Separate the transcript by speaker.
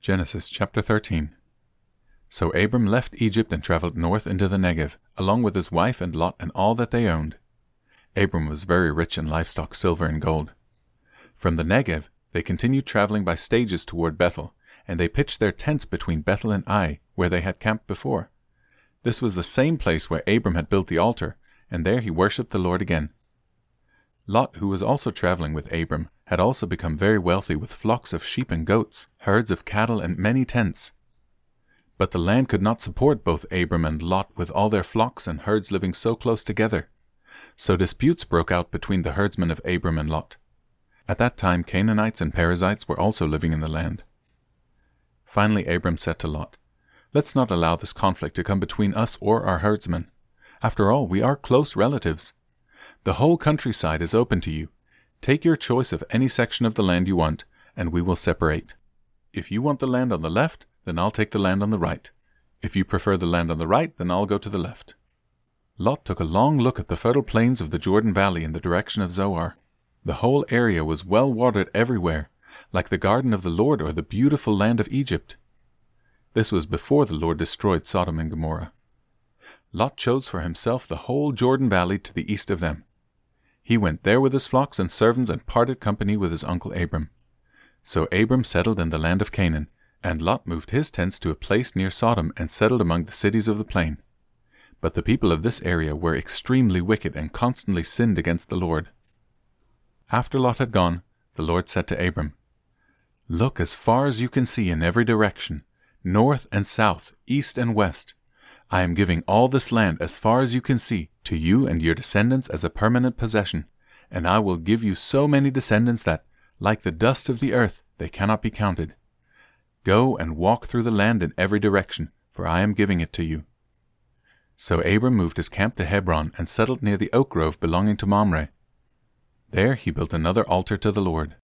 Speaker 1: Genesis chapter 13. So Abram left Egypt and traveled north into the Negev, along with his wife and Lot and all that they owned. Abram was very rich in livestock, silver, and gold. From the Negev, they continued traveling by stages toward Bethel, and they pitched their tents between Bethel and Ai, where they had camped before. This was the same place where Abram had built the altar, and there he worshipped the Lord again. Lot, who was also traveling with Abram, had also become very wealthy with flocks of sheep and goats, herds of cattle, and many tents. But the land could not support both Abram and Lot with all their flocks and herds living so close together. So disputes broke out between the herdsmen of Abram and Lot. At that time, Canaanites and Perizzites were also living in the land. Finally, Abram said to Lot, Let's not allow this conflict to come between us or our herdsmen. After all, we are close relatives. The whole countryside is open to you. Take your choice of any section of the land you want, and we will separate. If you want the land on the left, then I'll take the land on the right. If you prefer the land on the right, then I'll go to the left. Lot took a long look at the fertile plains of the Jordan Valley in the direction of Zoar. The whole area was well watered everywhere, like the garden of the Lord or the beautiful land of Egypt. This was before the Lord destroyed Sodom and Gomorrah. Lot chose for himself the whole Jordan Valley to the east of them. He went there with his flocks and servants and parted company with his uncle Abram. So Abram settled in the land of Canaan, and Lot moved his tents to a place near Sodom and settled among the cities of the plain. But the people of this area were extremely wicked and constantly sinned against the Lord. After Lot had gone, the Lord said to Abram, Look as far as you can see in every direction, north and south, east and west. I am giving all this land as far as you can see to you and your descendants as a permanent possession, and I will give you so many descendants that, like the dust of the earth, they cannot be counted. Go and walk through the land in every direction, for I am giving it to you. So Abram moved his camp to Hebron and settled near the oak grove belonging to Mamre. There he built another altar to the Lord.